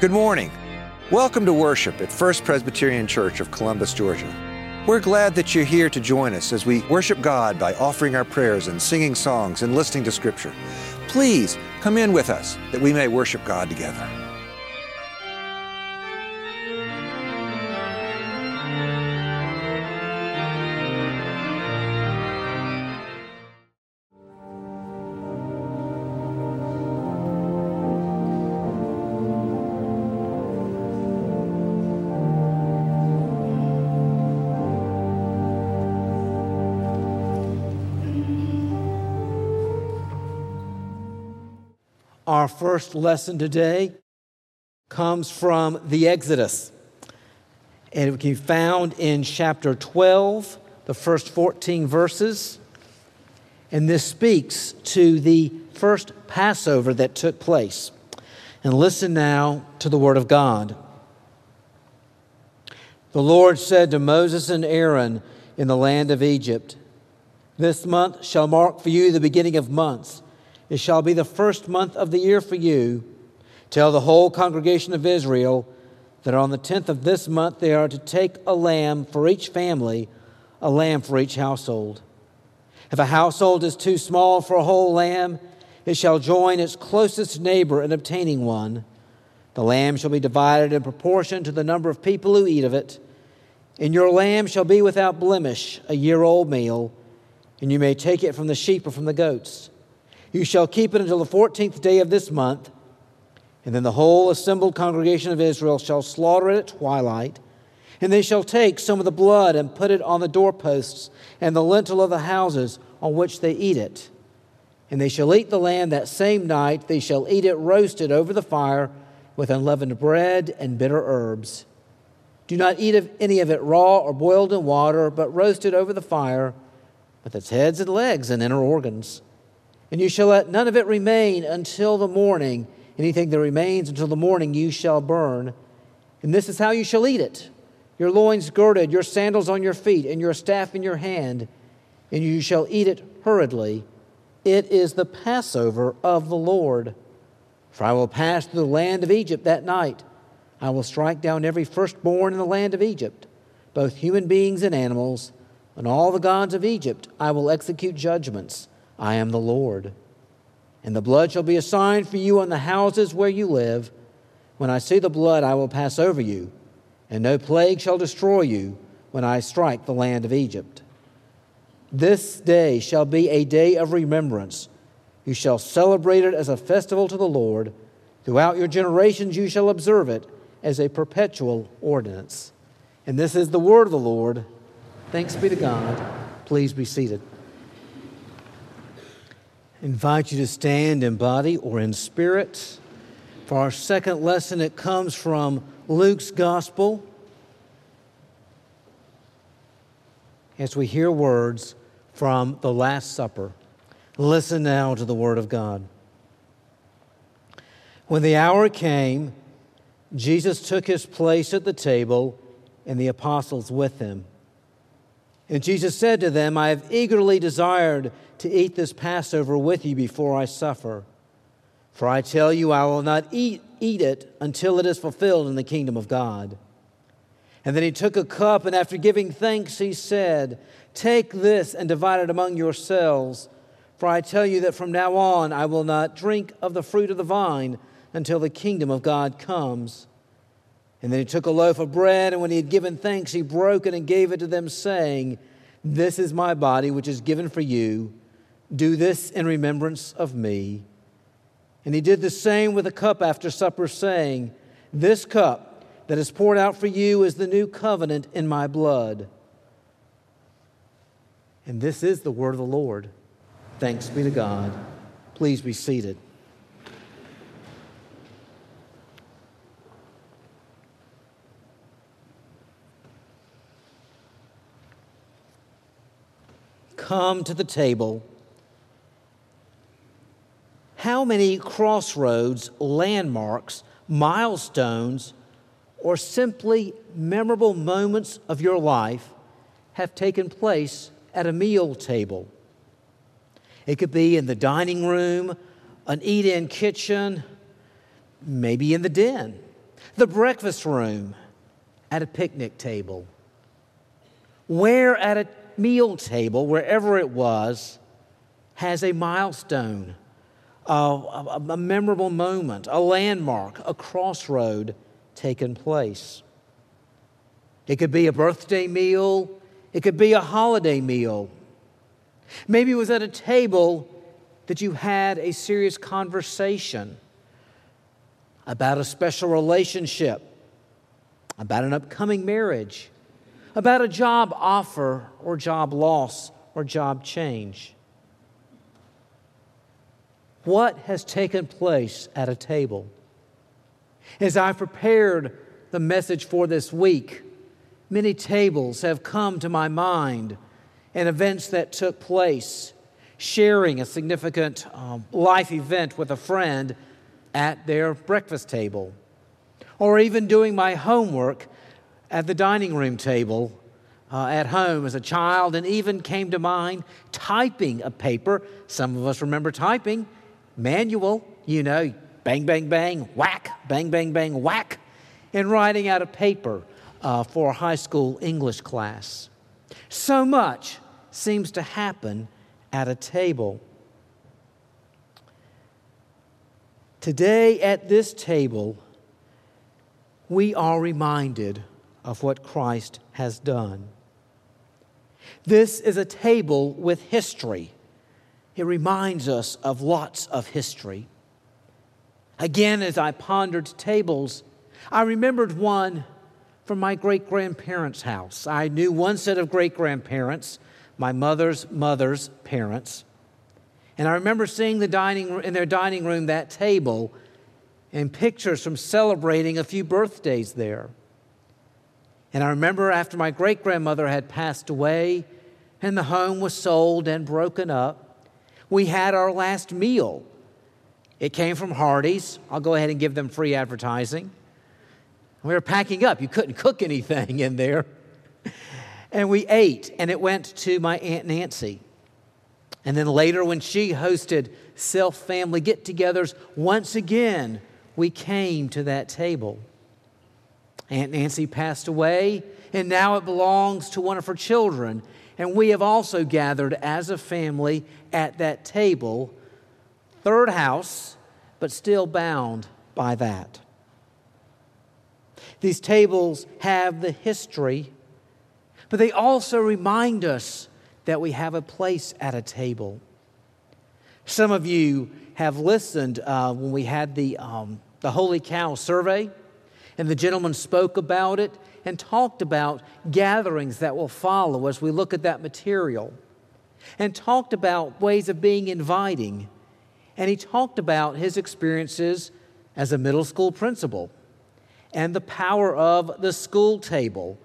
Good morning. Welcome to worship at First Presbyterian Church of Columbus, Georgia. We're glad that you're here to join us as we worship God by offering our prayers and singing songs and listening to Scripture. Please come in with us that we may worship God together. Our first lesson today comes from the Exodus. And it can be found in chapter 12, the first 14 verses. And this speaks to the first Passover that took place. And listen now to the Word of God. The Lord said to Moses and Aaron in the land of Egypt, This month shall mark for you the beginning of months. It shall be the first month of the year for you. Tell the whole congregation of Israel that on the tenth of this month they are to take a lamb for each family, a lamb for each household. If a household is too small for a whole lamb, it shall join its closest neighbor in obtaining one. The lamb shall be divided in proportion to the number of people who eat of it. And your lamb shall be without blemish, a year old male, and you may take it from the sheep or from the goats. You shall keep it until the fourteenth day of this month, and then the whole assembled congregation of Israel shall slaughter it at twilight. And they shall take some of the blood and put it on the doorposts and the lintel of the houses on which they eat it. And they shall eat the lamb that same night. They shall eat it roasted over the fire with unleavened bread and bitter herbs. Do not eat of any of it raw or boiled in water, but roasted over the fire with its heads and legs and inner organs. And you shall let none of it remain until the morning. Anything that remains until the morning you shall burn. And this is how you shall eat it your loins girded, your sandals on your feet, and your staff in your hand, and you shall eat it hurriedly. It is the Passover of the Lord. For I will pass through the land of Egypt that night. I will strike down every firstborn in the land of Egypt, both human beings and animals, and all the gods of Egypt I will execute judgments. I am the Lord. And the blood shall be a sign for you on the houses where you live. When I see the blood, I will pass over you, and no plague shall destroy you when I strike the land of Egypt. This day shall be a day of remembrance. You shall celebrate it as a festival to the Lord. Throughout your generations, you shall observe it as a perpetual ordinance. And this is the word of the Lord. Thanks be to God. Please be seated invite you to stand in body or in spirit. For our second lesson, it comes from Luke's Gospel. As we hear words from the Last Supper, listen now to the Word of God. When the hour came, Jesus took his place at the table and the apostles with him. And Jesus said to them, I have eagerly desired to eat this Passover with you before I suffer. For I tell you, I will not eat, eat it until it is fulfilled in the kingdom of God. And then he took a cup, and after giving thanks, he said, Take this and divide it among yourselves. For I tell you that from now on I will not drink of the fruit of the vine until the kingdom of God comes. And then he took a loaf of bread, and when he had given thanks, he broke it and gave it to them, saying, This is my body, which is given for you. Do this in remembrance of me. And he did the same with the cup after supper, saying, This cup that is poured out for you is the new covenant in my blood. And this is the word of the Lord. Thanks be to God. Please be seated. Come to the table, how many crossroads, landmarks, milestones, or simply memorable moments of your life have taken place at a meal table? It could be in the dining room, an eat in kitchen, maybe in the den, the breakfast room, at a picnic table. Where at a meal table, wherever it was, has a milestone, a, a, a memorable moment, a landmark, a crossroad taken place. It could be a birthday meal, it could be a holiday meal. Maybe it was at a table that you had a serious conversation about a special relationship, about an upcoming marriage, about a job offer or job loss or job change. What has taken place at a table? As I prepared the message for this week, many tables have come to my mind and events that took place, sharing a significant um, life event with a friend at their breakfast table, or even doing my homework at the dining room table uh, at home as a child, and even came to mind typing a paper. Some of us remember typing, manual, you know, bang, bang, bang, whack, bang, bang, bang, whack, and writing out a paper uh, for a high school English class. So much seems to happen at a table. Today, at this table, we are reminded of what Christ has done. This is a table with history. It reminds us of lots of history. Again, as I pondered tables, I remembered one from my great grandparents' house. I knew one set of great grandparents, my mother's mother's parents. And I remember seeing the dining, in their dining room that table and pictures from celebrating a few birthdays there. And I remember after my great grandmother had passed away and the home was sold and broken up, we had our last meal. It came from Hardee's. I'll go ahead and give them free advertising. We were packing up. You couldn't cook anything in there. And we ate, and it went to my Aunt Nancy. And then later, when she hosted self family get togethers, once again, we came to that table. Aunt Nancy passed away, and now it belongs to one of her children. And we have also gathered as a family at that table, third house, but still bound by that. These tables have the history, but they also remind us that we have a place at a table. Some of you have listened uh, when we had the, um, the Holy Cow survey, and the gentleman spoke about it and talked about gatherings that will follow as we look at that material, and talked about ways of being inviting. And he talked about his experiences as a middle school principal and the power of the school table.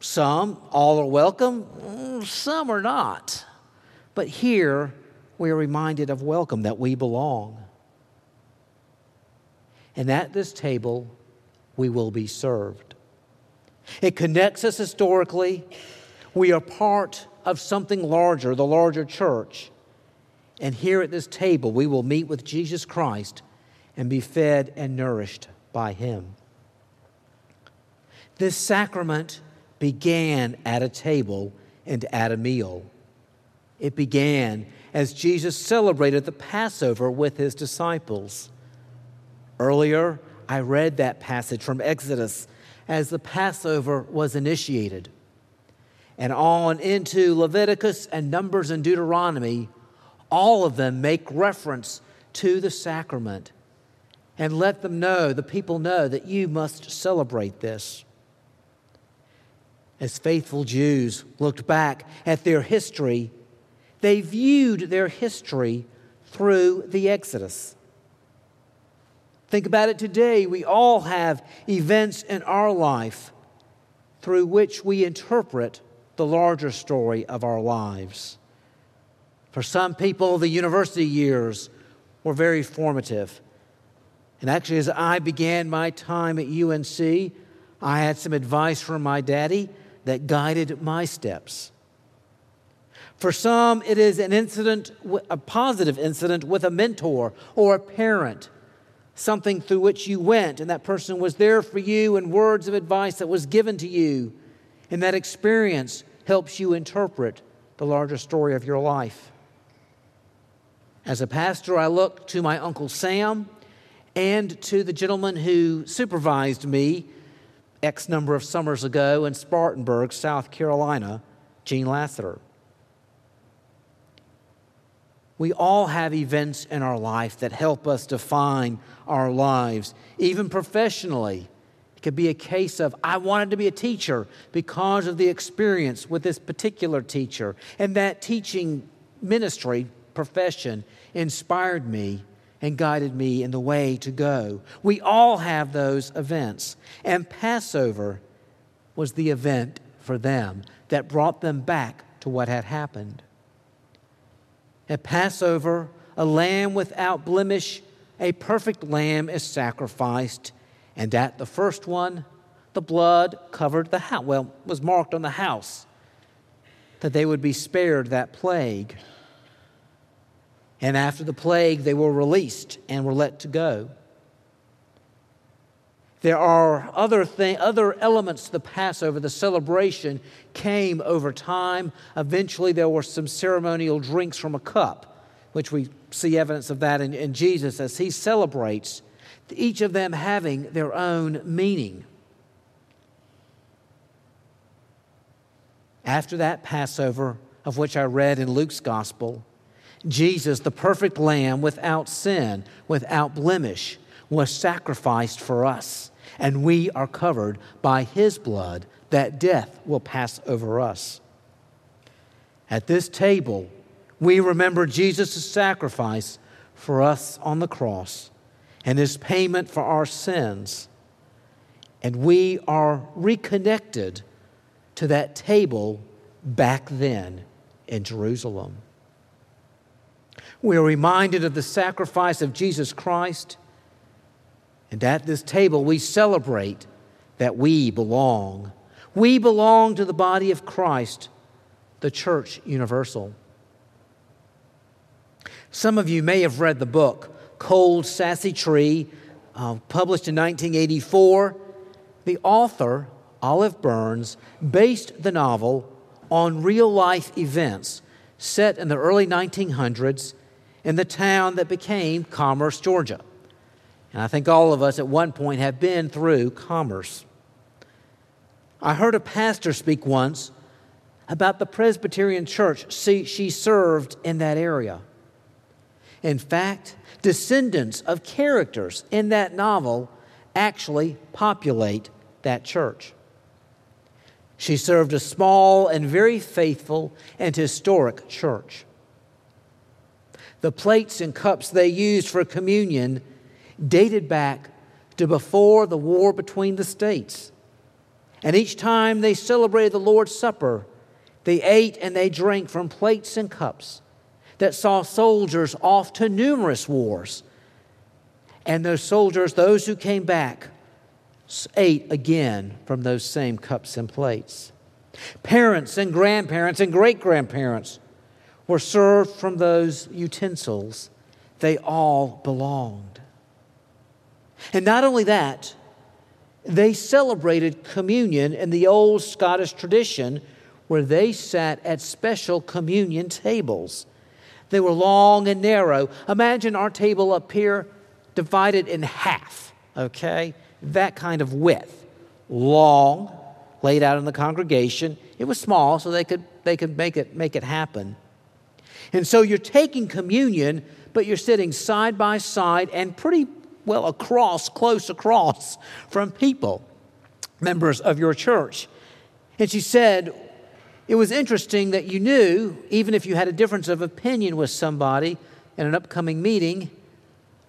Some, all are welcome, mm, some are not. But here we are reminded of welcome, that we belong. And at this table, we will be served. It connects us historically. We are part of something larger, the larger church. And here at this table, we will meet with Jesus Christ and be fed and nourished by Him. This sacrament began at a table and at a meal. It began as Jesus celebrated the Passover with his disciples. Earlier, I read that passage from Exodus as the Passover was initiated. And on into Leviticus and Numbers and Deuteronomy, all of them make reference to the sacrament and let them know, the people know, that you must celebrate this as faithful Jews looked back at their history, they viewed their history through the Exodus. Think about it today. We all have events in our life through which we interpret the larger story of our lives. For some people, the university years were very formative. And actually, as I began my time at UNC, I had some advice from my daddy that guided my steps. For some, it is an incident, a positive incident with a mentor or a parent something through which you went, and that person was there for you, and words of advice that was given to you. And that experience helps you interpret the larger story of your life. As a pastor, I look to my Uncle Sam and to the gentleman who supervised me X number of summers ago in Spartanburg, South Carolina, Gene Lassiter. We all have events in our life that help us define our lives, even professionally. It could be a case of, I wanted to be a teacher because of the experience with this particular teacher, and that teaching ministry profession inspired me and guided me in the way to go. We all have those events, and Passover was the event for them that brought them back to what had happened. At Passover, a lamb without blemish, a perfect lamb is sacrificed, and at the first one, the blood covered the house, well, was marked on the house, that they would be spared that plague. And after the plague, they were released and were let to go. There are other, thing, other elements the Passover. The celebration came over time. Eventually, there were some ceremonial drinks from a cup, which we see evidence of that in, in Jesus as he celebrates, each of them having their own meaning. After that Passover, of which I read in Luke's gospel, Jesus, the perfect lamb without sin, without blemish, was sacrificed for us, and we are covered by his blood that death will pass over us. At this table, we remember Jesus' sacrifice for us on the cross and his payment for our sins. And we are reconnected to that table back then in Jerusalem. We are reminded of the sacrifice of Jesus Christ. And at this table, we celebrate that we belong. We belong to the body of Christ, the church universal. Some of you may have read the book Cold Sassy Tree, uh, published in 1984. The author, Olive Burns, based the novel on real life events set in the early 1900s in the town that became Commerce, Georgia. And I think all of us at one point have been through Commerce. I heard a pastor speak once about the Presbyterian church See, she served in that area. In fact, descendants of characters in that novel actually populate that church. She served a small and very faithful and historic church the plates and cups they used for communion dated back to before the war between the states. And each time they celebrated the Lord's Supper, they ate and they drank from plates and cups that saw soldiers off to numerous wars. And those soldiers, those who came back, ate again from those same cups and plates. Parents and grandparents and great grandparents were served from those utensils. They all belonged. And not only that, they celebrated communion in the old Scottish tradition where they sat at special communion tables. They were long and narrow. Imagine our table up here divided in half, okay? That kind of width. Long, laid out in the congregation. It was small, so they could, they could make, it, make it happen. And so you're taking communion, but you're sitting side by side and pretty well across, close across from people, members of your church. And she said, it was interesting that you knew, even if you had a difference of opinion with somebody in an upcoming meeting,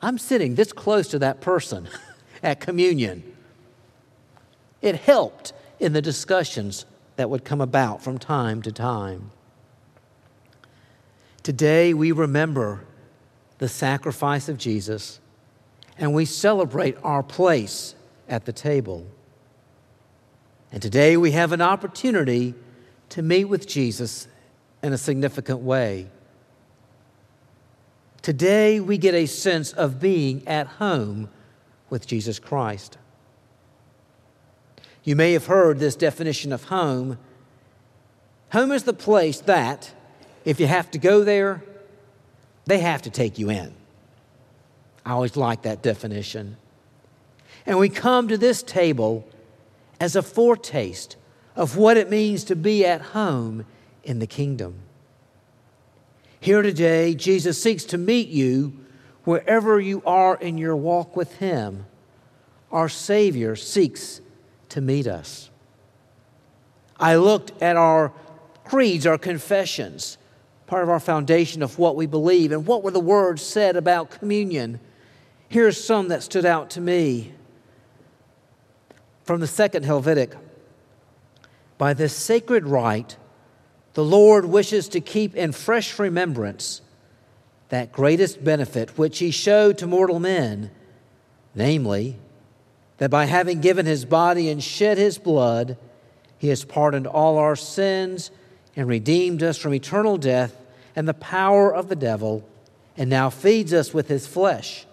I'm sitting this close to that person at communion. It helped in the discussions that would come about from time to time. Today, we remember the sacrifice of Jesus and we celebrate our place at the table. And today, we have an opportunity to meet with Jesus in a significant way. Today, we get a sense of being at home with Jesus Christ. You may have heard this definition of home. Home is the place that, if you have to go there, they have to take you in. I always like that definition. And we come to this table as a foretaste of what it means to be at home in the kingdom. Here today, Jesus seeks to meet you wherever you are in your walk with Him. Our Savior seeks to meet us. I looked at our creeds, our confessions, part of our foundation of what we believe, and what were the words said about communion. Here's some that stood out to me from the Second Helvetic. By this sacred rite, the Lord wishes to keep in fresh remembrance that greatest benefit which He showed to mortal men, namely, that by having given his body and shed his blood, he has pardoned all our sins and redeemed us from eternal death and the power of the devil, and now feeds us with his flesh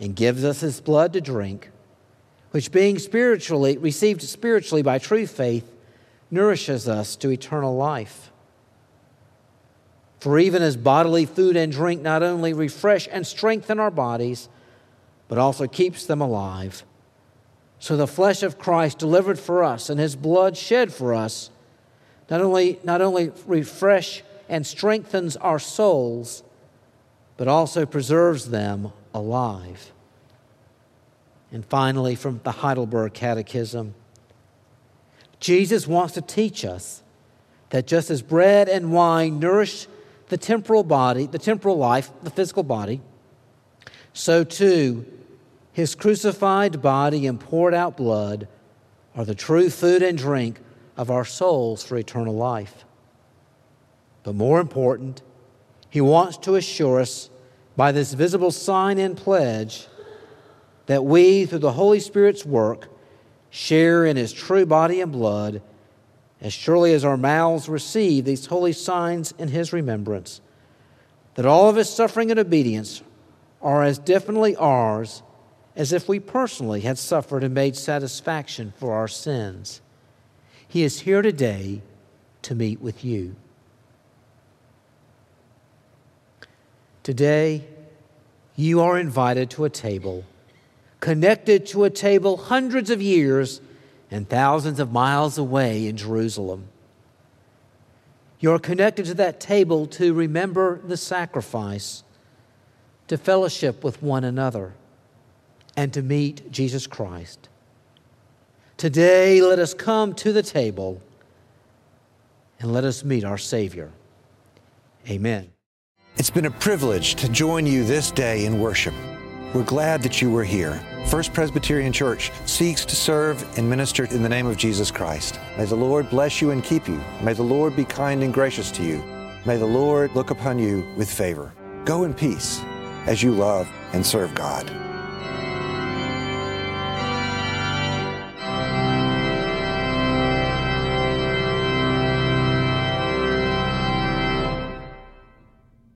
and gives us his blood to drink, which being spiritually received spiritually by true faith, nourishes us to eternal life. For even as bodily food and drink not only refresh and strengthen our bodies, but also keeps them alive so the flesh of Christ delivered for us and his blood shed for us not only, not only refresh and strengthens our souls, but also preserves them alive. And finally, from the Heidelberg Catechism, Jesus wants to teach us that just as bread and wine nourish the temporal body, the temporal life, the physical body, so too his crucified body and poured out blood are the true food and drink of our souls for eternal life. But more important, he wants to assure us by this visible sign and pledge that we, through the Holy Spirit's work, share in his true body and blood as surely as our mouths receive these holy signs in his remembrance, that all of his suffering and obedience are as definitely ours as if we personally had suffered and made satisfaction for our sins. He is here today to meet with you. Today, you are invited to a table, connected to a table hundreds of years and thousands of miles away in Jerusalem. You're connected to that table to remember the sacrifice, to fellowship with one another and to meet Jesus Christ. Today, let us come to the table and let us meet our Savior. Amen. It's been a privilege to join you this day in worship. We're glad that you were here. First Presbyterian Church seeks to serve and minister in the name of Jesus Christ. May the Lord bless you and keep you. May the Lord be kind and gracious to you. May the Lord look upon you with favor. Go in peace as you love and serve God.